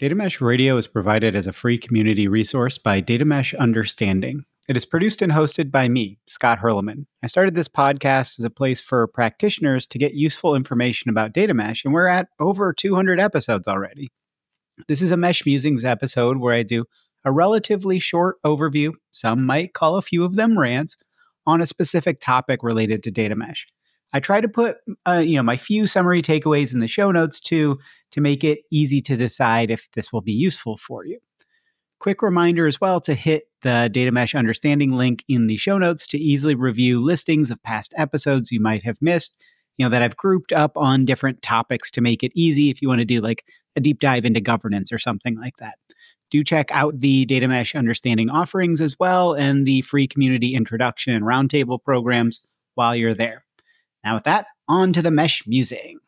Data Mesh Radio is provided as a free community resource by Data Mesh Understanding. It is produced and hosted by me, Scott Hirleman. I started this podcast as a place for practitioners to get useful information about data mesh, and we're at over 200 episodes already. This is a Mesh Musings episode where I do a relatively short overview, some might call a few of them rants, on a specific topic related to data mesh. I try to put uh, you know my few summary takeaways in the show notes too to make it easy to decide if this will be useful for you. Quick reminder as well to hit the data mesh understanding link in the show notes to easily review listings of past episodes you might have missed, you know that I've grouped up on different topics to make it easy if you want to do like a deep dive into governance or something like that. Do check out the data mesh understanding offerings as well and the free community introduction and roundtable programs while you're there. Now, with that, on to the mesh musing.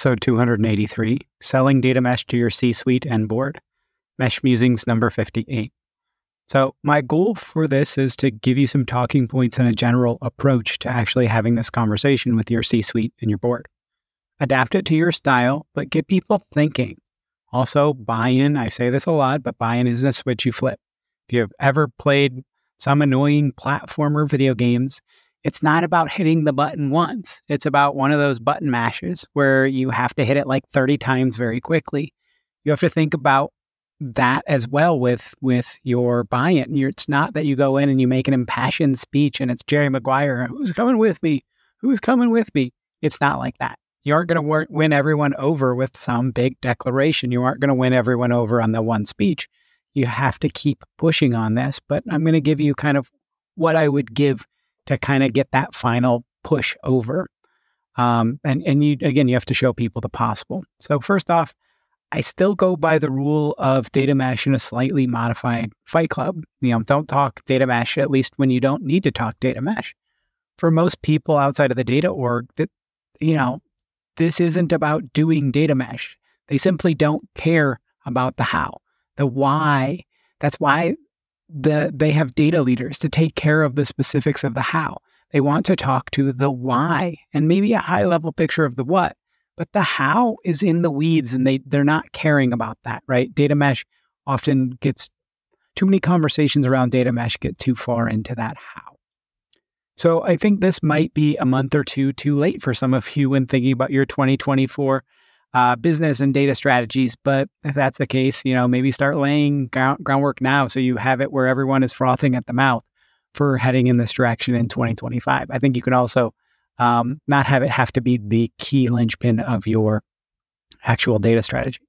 Episode 283 Selling Data Mesh to Your C Suite and Board, Mesh Musings number 58. So, my goal for this is to give you some talking points and a general approach to actually having this conversation with your C suite and your board. Adapt it to your style, but get people thinking. Also, buy in. I say this a lot, but buy in isn't a switch you flip. If you have ever played some annoying platformer video games, it's not about hitting the button once. It's about one of those button mashes where you have to hit it like 30 times very quickly. You have to think about that as well with with your buy-in. You're, it's not that you go in and you make an impassioned speech and it's Jerry Maguire, who's coming with me? Who's coming with me? It's not like that. You aren't going to win everyone over with some big declaration. You aren't going to win everyone over on the one speech. You have to keep pushing on this, but I'm going to give you kind of what I would give to kind of get that final push over. Um, and and you again, you have to show people the possible. So first off, I still go by the rule of data mesh in a slightly modified Fight Club. You know, don't talk data mesh at least when you don't need to talk data mesh. For most people outside of the data org, that you know, this isn't about doing data mesh. They simply don't care about the how, the why. That's why the, they have data leaders to take care of the specifics of the how. They want to talk to the why and maybe a high level picture of the what, but the how is in the weeds and they, they're not caring about that, right? Data mesh often gets too many conversations around data mesh get too far into that how. So I think this might be a month or two too late for some of you when thinking about your 2024 uh, business and data strategies. But if that's the case, you know, maybe start laying ground, groundwork now so you have it where everyone is frothing at the mouth for heading in this direction in 2025. I think you can also um, not have it have to be the key linchpin of your actual data strategy.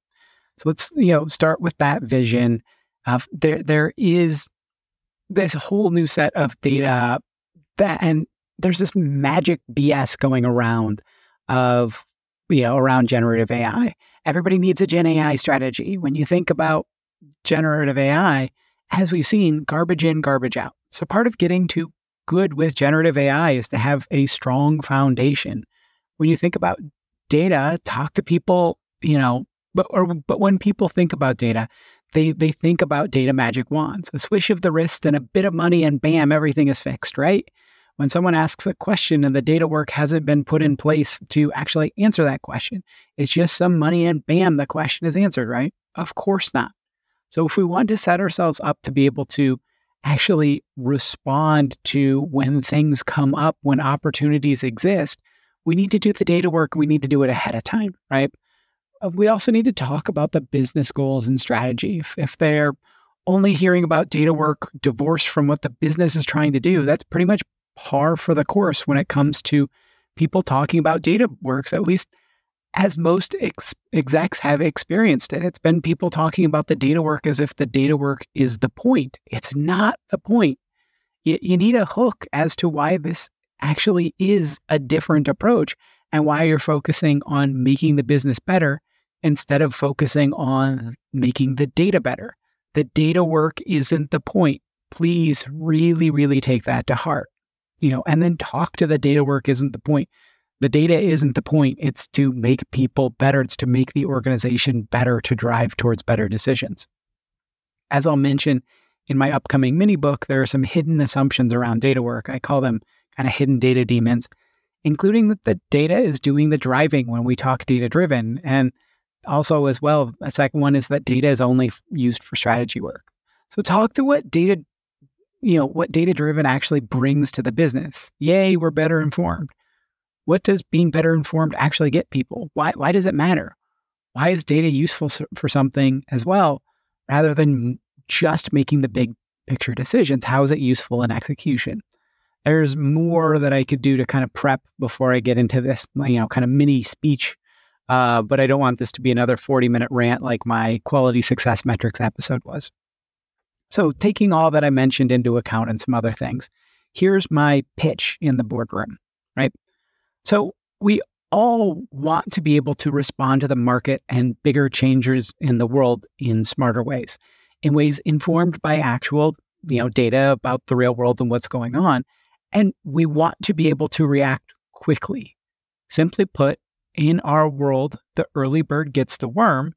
So let's you know start with that vision. Of there there is this whole new set of data that and there's this magic BS going around of you know, around generative AI. Everybody needs a Gen AI strategy. When you think about generative AI, as we've seen, garbage in, garbage out. So part of getting to good with generative AI is to have a strong foundation. When you think about data, talk to people, you know, but or but when people think about data, they they think about data magic wands, a swish of the wrist and a bit of money and bam, everything is fixed, right? When someone asks a question and the data work hasn't been put in place to actually answer that question. It's just some money and bam, the question is answered, right? Of course not. So if we want to set ourselves up to be able to actually respond to when things come up, when opportunities exist, we need to do the data work. We need to do it ahead of time, right? Uh, we also need to talk about the business goals and strategy. If, if they're only hearing about data work divorced from what the business is trying to do, that's pretty much par for the course when it comes to people talking about data works, at least as most ex- execs have experienced it. It's been people talking about the data work as if the data work is the point. It's not the point. You, you need a hook as to why this actually is a different approach and why you're focusing on making the business better instead of focusing on making the data better. The data work isn't the point. Please really, really take that to heart. You know, and then talk to the data work isn't the point. The data isn't the point. It's to make people better. It's to make the organization better to drive towards better decisions. As I'll mention in my upcoming mini book, there are some hidden assumptions around data work. I call them kind of hidden data demons, including that the data is doing the driving when we talk data driven. And also, as well, a second one is that data is only used for strategy work. So, talk to what data, you know, what data driven actually brings to the business. Yay, we're better informed. What does being better informed actually get people? Why, why does it matter? Why is data useful for something as well, rather than just making the big picture decisions? How is it useful in execution? There's more that I could do to kind of prep before I get into this, you know, kind of mini speech uh, but I don't want this to be another 40 minute rant like my quality success metrics episode was. So, taking all that I mentioned into account and some other things, here's my pitch in the boardroom, right? So, we all want to be able to respond to the market and bigger changes in the world in smarter ways, in ways informed by actual, you know, data about the real world and what's going on. And we want to be able to react quickly. Simply put, in our world, the early bird gets the worm,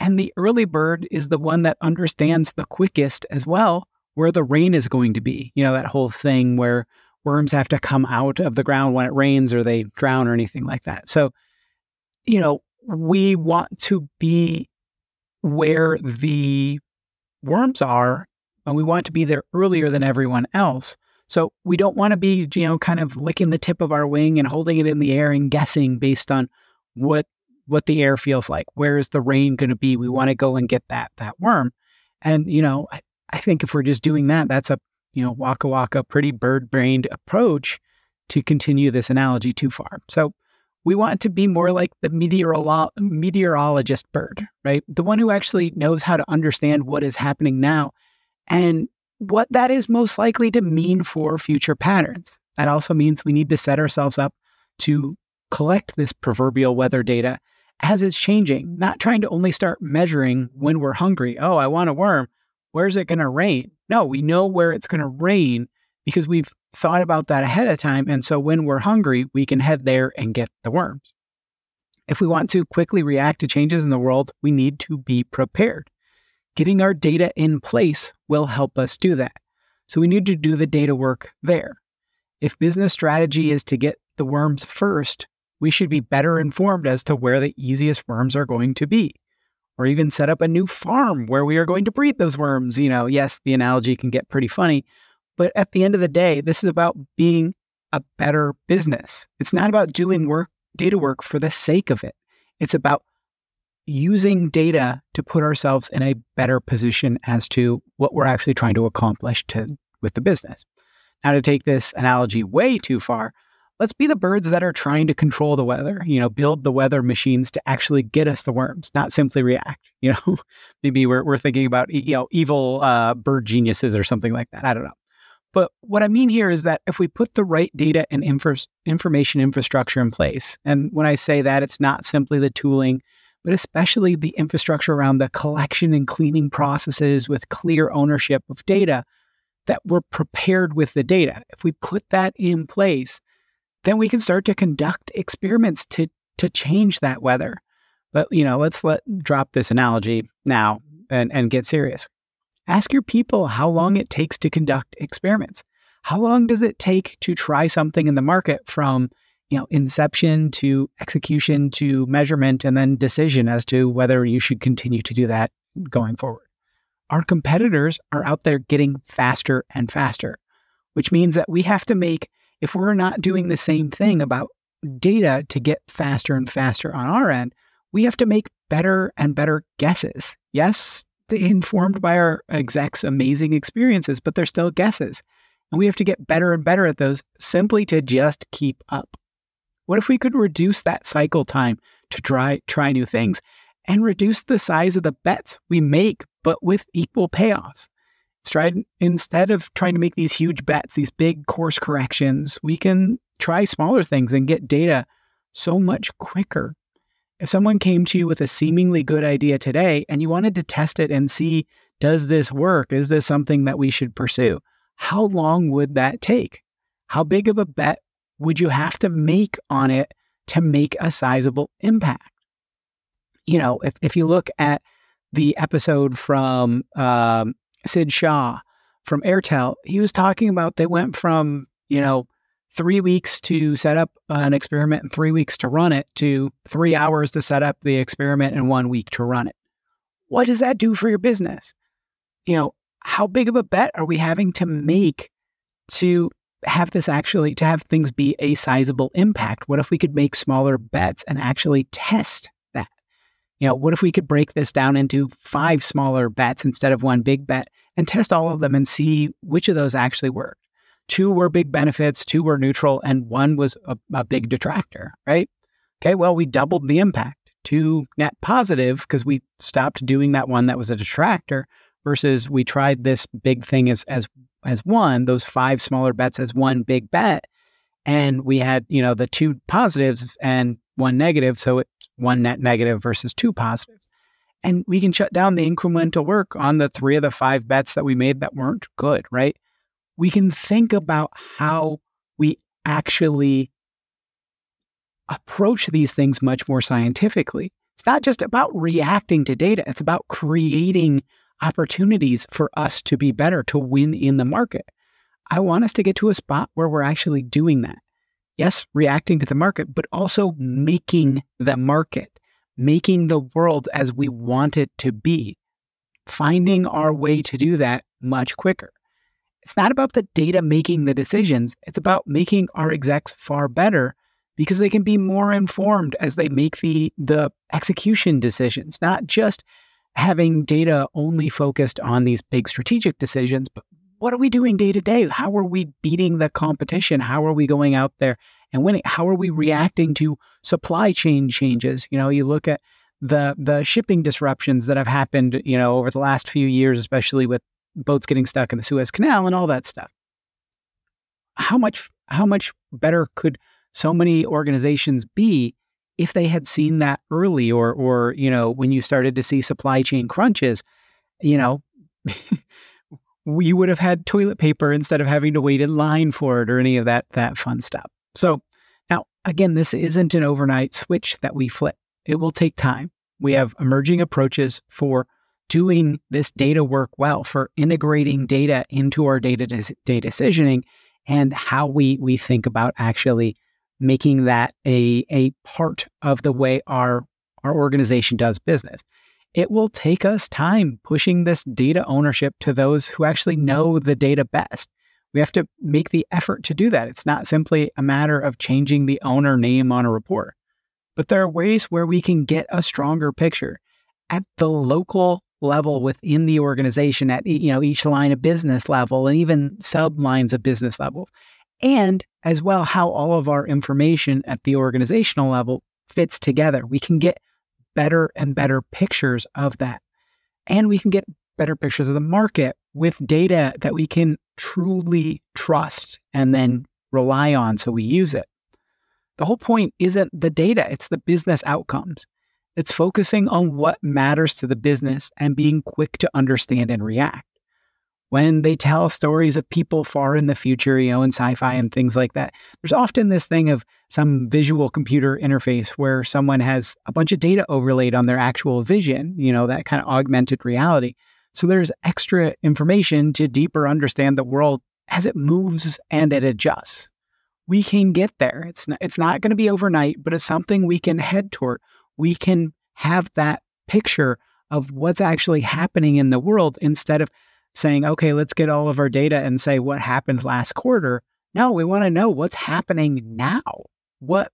and the early bird is the one that understands the quickest as well where the rain is going to be. You know, that whole thing where worms have to come out of the ground when it rains or they drown or anything like that. So, you know, we want to be where the worms are and we want to be there earlier than everyone else. So we don't want to be, you know, kind of licking the tip of our wing and holding it in the air and guessing based on what what the air feels like. Where is the rain going to be? We want to go and get that that worm. And you know, I, I think if we're just doing that, that's a you know waka waka pretty bird brained approach to continue this analogy too far. So we want to be more like the meteorolo- meteorologist bird, right? The one who actually knows how to understand what is happening now and what that is most likely to mean for future patterns. That also means we need to set ourselves up to collect this proverbial weather data as it's changing, not trying to only start measuring when we're hungry. Oh, I want a worm. Where's it going to rain? No, we know where it's going to rain because we've thought about that ahead of time. And so when we're hungry, we can head there and get the worms. If we want to quickly react to changes in the world, we need to be prepared. Getting our data in place will help us do that. So we need to do the data work there. If business strategy is to get the worms first, we should be better informed as to where the easiest worms are going to be. Or even set up a new farm where we are going to breed those worms. You know, yes, the analogy can get pretty funny, but at the end of the day, this is about being a better business. It's not about doing work, data work for the sake of it. It's about using data to put ourselves in a better position as to what we're actually trying to accomplish to, with the business. Now, to take this analogy way too far, let's be the birds that are trying to control the weather, you know, build the weather machines to actually get us the worms, not simply react. You know, maybe we're, we're thinking about, you know, evil uh, bird geniuses or something like that. I don't know. But what I mean here is that if we put the right data and info- information infrastructure in place, and when I say that, it's not simply the tooling but especially the infrastructure around the collection and cleaning processes with clear ownership of data that we're prepared with the data. If we put that in place, then we can start to conduct experiments to to change that weather. But you know, let's let drop this analogy now and, and get serious. Ask your people how long it takes to conduct experiments. How long does it take to try something in the market from you know, inception to execution to measurement and then decision as to whether you should continue to do that going forward. Our competitors are out there getting faster and faster, which means that we have to make, if we're not doing the same thing about data to get faster and faster on our end, we have to make better and better guesses. Yes, informed by our execs' amazing experiences, but they're still guesses. And we have to get better and better at those simply to just keep up. What if we could reduce that cycle time to try try new things and reduce the size of the bets we make but with equal payoffs? Try, instead of trying to make these huge bets, these big course corrections, we can try smaller things and get data so much quicker. If someone came to you with a seemingly good idea today and you wanted to test it and see, does this work? Is this something that we should pursue? How long would that take? How big of a bet would you have to make on it to make a sizable impact? You know, if, if you look at the episode from um, Sid Shah from Airtel, he was talking about they went from, you know, three weeks to set up an experiment and three weeks to run it to three hours to set up the experiment and one week to run it. What does that do for your business? You know, how big of a bet are we having to make to have this actually, to have things be a sizable impact? What if we could make smaller bets and actually test? You know, what if we could break this down into five smaller bets instead of one big bet and test all of them and see which of those actually work? two were big benefits, two were neutral, and one was a, a big detractor, right? Okay, well, we doubled the impact. Two net positive because we stopped doing that one that was a detractor versus we tried this big thing as as as one, those five smaller bets as one big bet. And we had, you know, the two positives and one negative. So it's one net negative versus two positives. And we can shut down the incremental work on the three of the five bets that we made that weren't good, right? we can think about how we actually approach these things much more scientifically. It's not just about reacting to data, it's about creating opportunities for us to be better, to win in the market. I want us to get to a spot where we're actually doing that. Yes, reacting to the market, but also making the market, making the world as we want it to be, finding our way to do that much quicker. It's not about the data making the decisions, it's about making our execs far better because they can be more informed as they make the, the execution decisions, not just having data only focused on these big strategic decisions, but what are we doing day to day? How are we beating the competition? How are we going out there and winning? How are we mm-hmm. reacting to supply chain changes? You know, you look at the the shipping disruptions that have happened, you know, over the last few years, especially with boats getting stuck in the Suez Canal and all that stuff. How much how much better could so many organizations be if they had seen that early or or you know when you started to see supply chain crunches, you know, you would have had toilet paper instead of having to wait in line for it or any of that that fun stuff. So now again, this isn't an overnight switch that we flip. It will take time. We have emerging approaches for doing this data work well, for integrating data into our data data decisioning, and how we we think about actually making that a a part of the way our our organization does business. It will take us time pushing this data ownership to those who actually know the data best. We have to make the effort to do that. It's not simply a matter of changing the owner name on a report, but there are ways where we can get a stronger picture at the local level within the organization at you know each line of business level and even sub lines of business levels and as well how all of our information at the organizational level fits together we can get better and better pictures of that. And we can get better pictures of the market with data that we can truly trust and then rely on so we use it. The whole point isn't the data it's the business outcomes. It's focusing on what matters to the business and being quick to understand and react. When they tell stories of people far in the future, you know, in sci fi and things like that, there's often this thing of some visual computer interface where someone has a bunch of data overlaid on their actual vision, you know, that kind of augmented reality. So there's extra information to deeper understand the world as it moves and it adjusts. We can get there. It's not, it's not going to be overnight, but it's something we can head toward we can have that picture of what's actually happening in the world instead of saying, okay, let's get all of our data and say what happened last quarter. No, we want to know what's happening now. What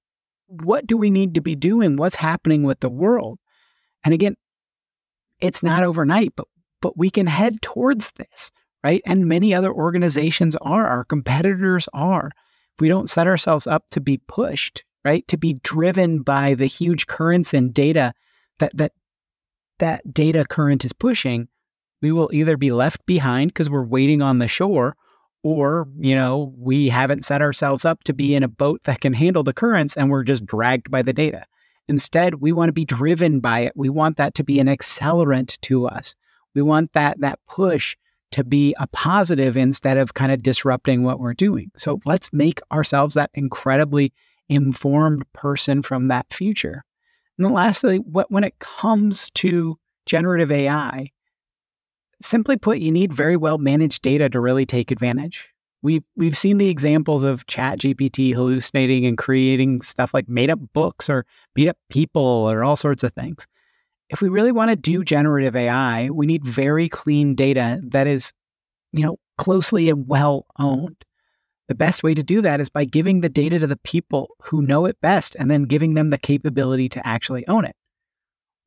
what do we need to be doing? What's happening with the world? And again, it's not overnight, but but we can head towards this, right? And many other organizations are, our competitors are. We don't set ourselves up to be pushed right? To be driven by the huge currents and data that that that data current is pushing, we will either be left behind because we're waiting on the shore, or, you know, we haven't set ourselves up to be in a boat that can handle the currents and we're just dragged by the data. Instead, we want to be driven by it. We want that to be an accelerant to us. We want that that push to be a positive instead of kind of disrupting what we're doing. So let's make ourselves that incredibly informed person from that future. And then lastly, when it comes to generative AI, simply put, you need very well managed data to really take advantage. We've, we've seen the examples of Chat GPT hallucinating and creating stuff like made up books or beat up people or all sorts of things. If we really want to do generative AI, we need very clean data that is, you know, closely and well owned. The best way to do that is by giving the data to the people who know it best and then giving them the capability to actually own it.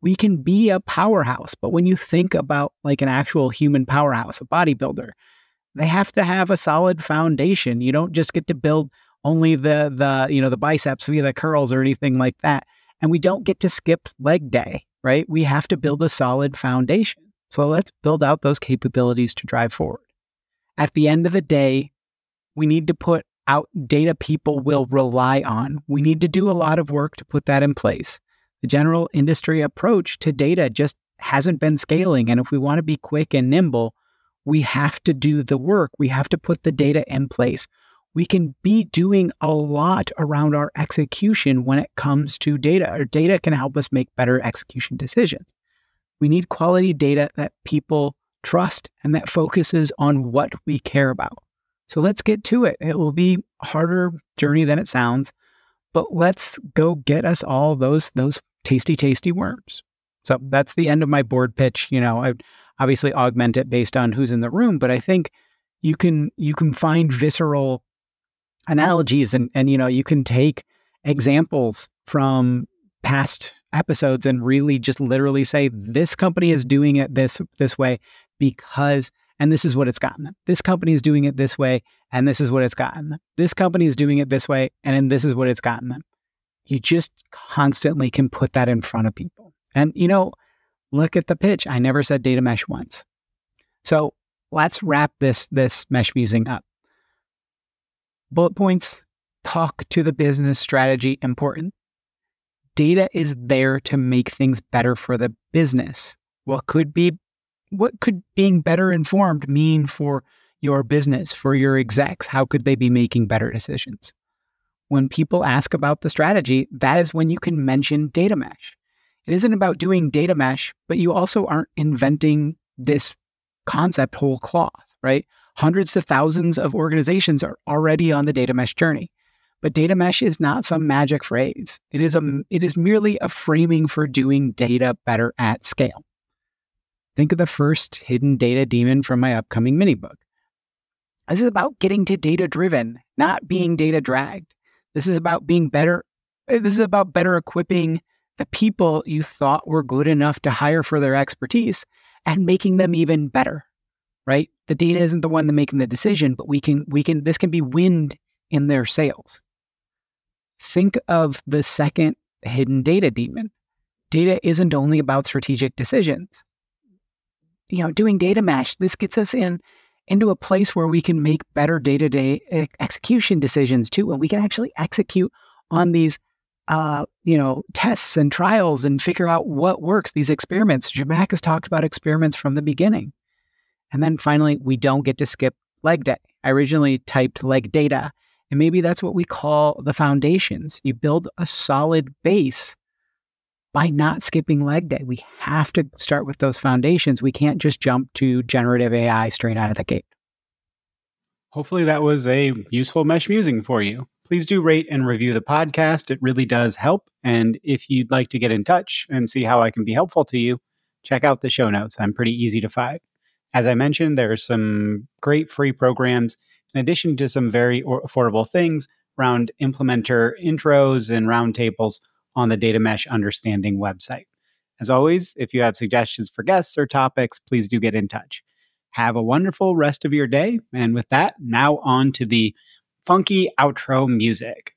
We can be a powerhouse, but when you think about like an actual human powerhouse, a bodybuilder, they have to have a solid foundation. You don't just get to build only the the you know the biceps via the curls or anything like that. And we don't get to skip leg day, right? We have to build a solid foundation. So let's build out those capabilities to drive forward. At the end of the day, we need to put out data people will rely on. We need to do a lot of work to put that in place. The general industry approach to data just hasn't been scaling. And if we want to be quick and nimble, we have to do the work. We have to put the data in place. We can be doing a lot around our execution when it comes to data. Our data can help us make better execution decisions. We need quality data that people trust and that focuses on what we care about. So let's get to it. It will be a harder journey than it sounds, but let's go get us all those those tasty tasty worms. So that's the end of my board pitch. You know, I obviously augment it based on who's in the room, but I think you can you can find visceral analogies and and you know, you can take examples from past episodes and really just literally say this company is doing it this this way because and this is what it's gotten them. This company is doing it this way, and this is what it's gotten them. This company is doing it this way, and this is what it's gotten them. You just constantly can put that in front of people. And, you know, look at the pitch. I never said data mesh once. So let's wrap this, this mesh musing up. Bullet points talk to the business strategy important. Data is there to make things better for the business. What could be what could being better informed mean for your business, for your execs? How could they be making better decisions? When people ask about the strategy, that is when you can mention data mesh. It isn't about doing data mesh, but you also aren't inventing this concept whole cloth, right? Hundreds to thousands of organizations are already on the data mesh journey. But data mesh is not some magic phrase. It is a it is merely a framing for doing data better at scale. Think of the first hidden data demon from my upcoming mini book. This is about getting to data driven, not being data dragged. This is about being better. Eh, this is about better equipping the people you thought were good enough to hire for their expertise and making them even better. Right? The data isn't the one that making the decision, but we can we can this can be wind in their sails. Think of the second hidden data demon. Data isn't only about strategic decisions you know, doing data mesh, this gets us in into a place where we can make better day-to-day execution decisions too, and we can actually execute on these, uh, you know, tests and trials and figure out what works. These experiments. Zhamak has talked about experiments from the beginning, and then finally, we don't get to skip leg day. I originally typed leg data, and maybe that's what we call the foundations. You build a solid base by not skipping leg day. We have to start with those foundations. We can't just jump to generative AI straight out of the gate. Hopefully, that was a useful mesh musing for you. Please do rate and review the podcast. It really does help. And if you'd like to get in touch and see how I can be helpful to you, check out the show notes. I'm pretty easy to find. As I mentioned, there are some great free programs in addition to some very affordable things around implementer intros and roundtables on the Data Mesh Understanding website. As always, if you have suggestions for guests or topics, please do get in touch. Have a wonderful rest of your day. And with that, now on to the funky outro music.